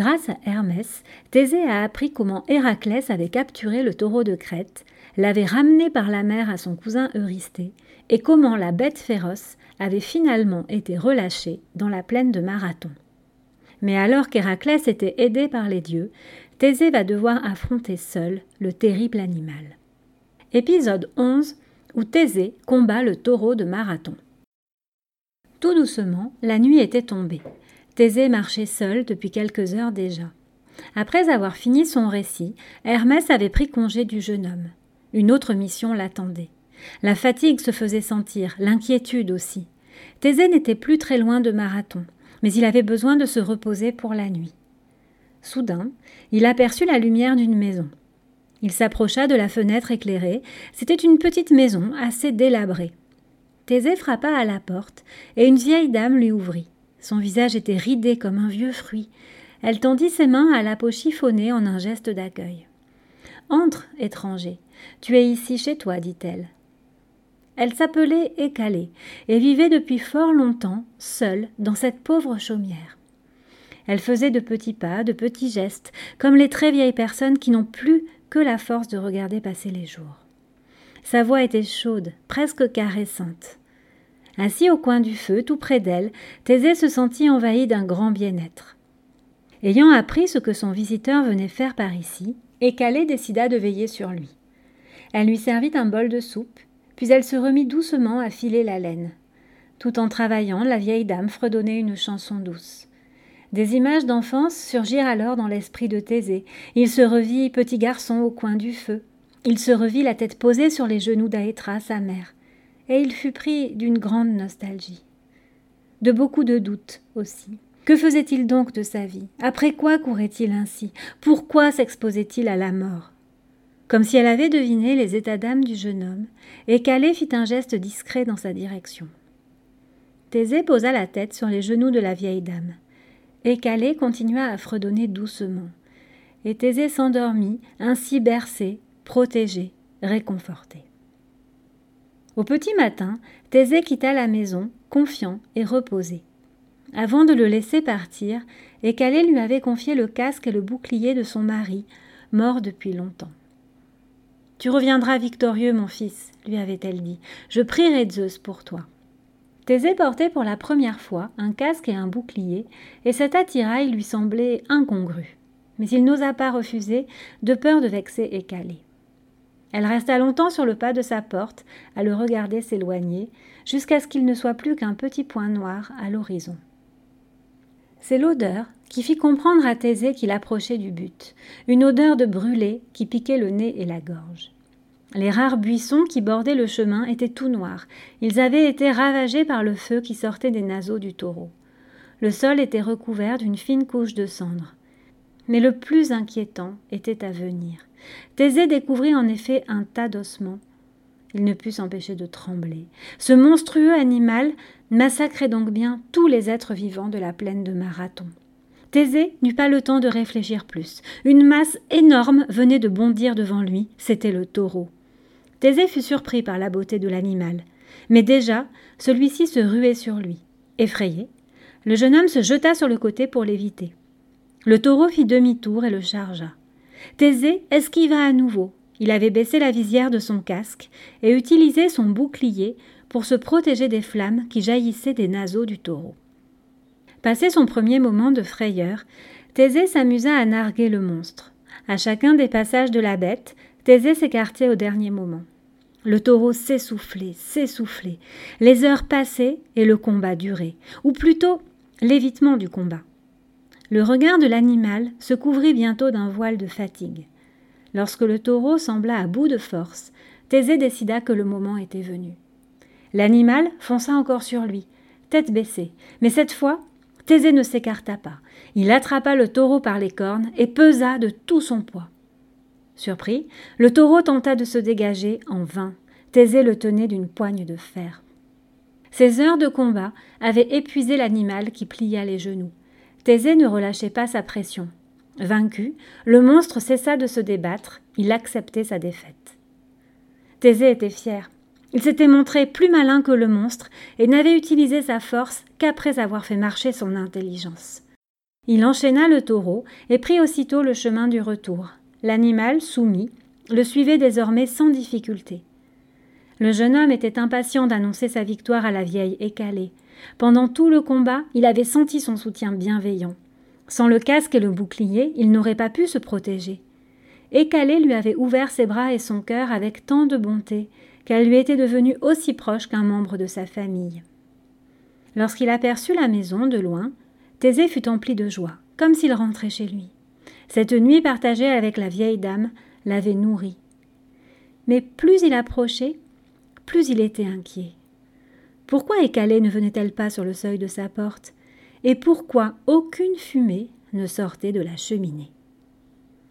Grâce à Hermès, Thésée a appris comment Héraclès avait capturé le taureau de Crète, l'avait ramené par la mer à son cousin Eurysthée, et comment la bête féroce avait finalement été relâchée dans la plaine de Marathon. Mais alors qu'Héraclès était aidé par les dieux, Thésée va devoir affronter seul le terrible animal. Épisode 11 où Thésée combat le taureau de Marathon. Tout doucement, la nuit était tombée. Thésée marchait seul depuis quelques heures déjà. Après avoir fini son récit, Hermès avait pris congé du jeune homme. Une autre mission l'attendait. La fatigue se faisait sentir, l'inquiétude aussi. Thésée n'était plus très loin de Marathon, mais il avait besoin de se reposer pour la nuit. Soudain, il aperçut la lumière d'une maison. Il s'approcha de la fenêtre éclairée. C'était une petite maison assez délabrée. Thésée frappa à la porte, et une vieille dame lui ouvrit. Son visage était ridé comme un vieux fruit. Elle tendit ses mains à la peau chiffonnée en un geste d'accueil. Entre, étranger. Tu es ici chez toi, dit-elle. Elle s'appelait Écalée et vivait depuis fort longtemps seule dans cette pauvre chaumière. Elle faisait de petits pas, de petits gestes, comme les très vieilles personnes qui n'ont plus que la force de regarder passer les jours. Sa voix était chaude, presque caressante. Assis au coin du feu, tout près d'elle, Thésée se sentit envahi d'un grand bien-être. Ayant appris ce que son visiteur venait faire par ici, Écalée décida de veiller sur lui. Elle lui servit un bol de soupe, puis elle se remit doucement à filer la laine. Tout en travaillant, la vieille dame fredonnait une chanson douce. Des images d'enfance surgirent alors dans l'esprit de Thésée. Il se revit petit garçon au coin du feu. Il se revit la tête posée sur les genoux d'Aétra, sa mère et il fut pris d'une grande nostalgie. De beaucoup de doutes aussi. Que faisait-il donc de sa vie? Après quoi courait-il ainsi? Pourquoi s'exposait-il à la mort? Comme si elle avait deviné les états d'âme du jeune homme, et fit un geste discret dans sa direction. Thésée posa la tête sur les genoux de la vieille dame, et continua à fredonner doucement. Et Thésée s'endormit, ainsi bercé, protégé, réconforté. Au petit matin, Thésée quitta la maison, confiant et reposé. Avant de le laisser partir, Écalé lui avait confié le casque et le bouclier de son mari, mort depuis longtemps. Tu reviendras victorieux, mon fils, lui avait-elle dit. Je prierai Zeus pour toi. Thésée portait pour la première fois un casque et un bouclier, et cet attirail lui semblait incongru. Mais il n'osa pas refuser, de peur de vexer Écalé. Elle resta longtemps sur le pas de sa porte, à le regarder s'éloigner, jusqu'à ce qu'il ne soit plus qu'un petit point noir à l'horizon. C'est l'odeur qui fit comprendre à Thésée qu'il approchait du but, une odeur de brûlé qui piquait le nez et la gorge. Les rares buissons qui bordaient le chemin étaient tout noirs, ils avaient été ravagés par le feu qui sortait des naseaux du taureau. Le sol était recouvert d'une fine couche de cendres. Mais le plus inquiétant était à venir. Thésée découvrit en effet un tas d'ossements. Il ne put s'empêcher de trembler. Ce monstrueux animal massacrait donc bien tous les êtres vivants de la plaine de Marathon. Thésée n'eut pas le temps de réfléchir plus. Une masse énorme venait de bondir devant lui, c'était le taureau. Thésée fut surpris par la beauté de l'animal, mais déjà celui-ci se ruait sur lui. Effrayé, le jeune homme se jeta sur le côté pour l'éviter. Le taureau fit demi-tour et le chargea. Thésée esquiva à nouveau. Il avait baissé la visière de son casque et utilisé son bouclier pour se protéger des flammes qui jaillissaient des naseaux du taureau. Passé son premier moment de frayeur, Thésée s'amusa à narguer le monstre. À chacun des passages de la bête, Thésée s'écartait au dernier moment. Le taureau s'essoufflait, s'essoufflait. Les heures passaient et le combat durait, ou plutôt l'évitement du combat. Le regard de l'animal se couvrit bientôt d'un voile de fatigue. Lorsque le taureau sembla à bout de force, Thésée décida que le moment était venu. L'animal fonça encore sur lui, tête baissée, mais cette fois, Thésée ne s'écarta pas. Il attrapa le taureau par les cornes et pesa de tout son poids. Surpris, le taureau tenta de se dégager en vain. Thésée le tenait d'une poigne de fer. Ces heures de combat avaient épuisé l'animal qui plia les genoux. Thésée ne relâchait pas sa pression. Vaincu, le monstre cessa de se débattre, il acceptait sa défaite. Thésée était fier. Il s'était montré plus malin que le monstre et n'avait utilisé sa force qu'après avoir fait marcher son intelligence. Il enchaîna le taureau et prit aussitôt le chemin du retour. L'animal, soumis, le suivait désormais sans difficulté. Le jeune homme était impatient d'annoncer sa victoire à la vieille écalée. Pendant tout le combat, il avait senti son soutien bienveillant. Sans le casque et le bouclier, il n'aurait pas pu se protéger. Écalé lui avait ouvert ses bras et son cœur avec tant de bonté qu'elle lui était devenue aussi proche qu'un membre de sa famille. Lorsqu'il aperçut la maison de loin, Thésée fut empli de joie, comme s'il rentrait chez lui. Cette nuit partagée avec la vieille dame l'avait nourri. Mais plus il approchait, plus il était inquiet. Pourquoi Écalé ne venait-elle pas sur le seuil de sa porte? Et pourquoi aucune fumée ne sortait de la cheminée?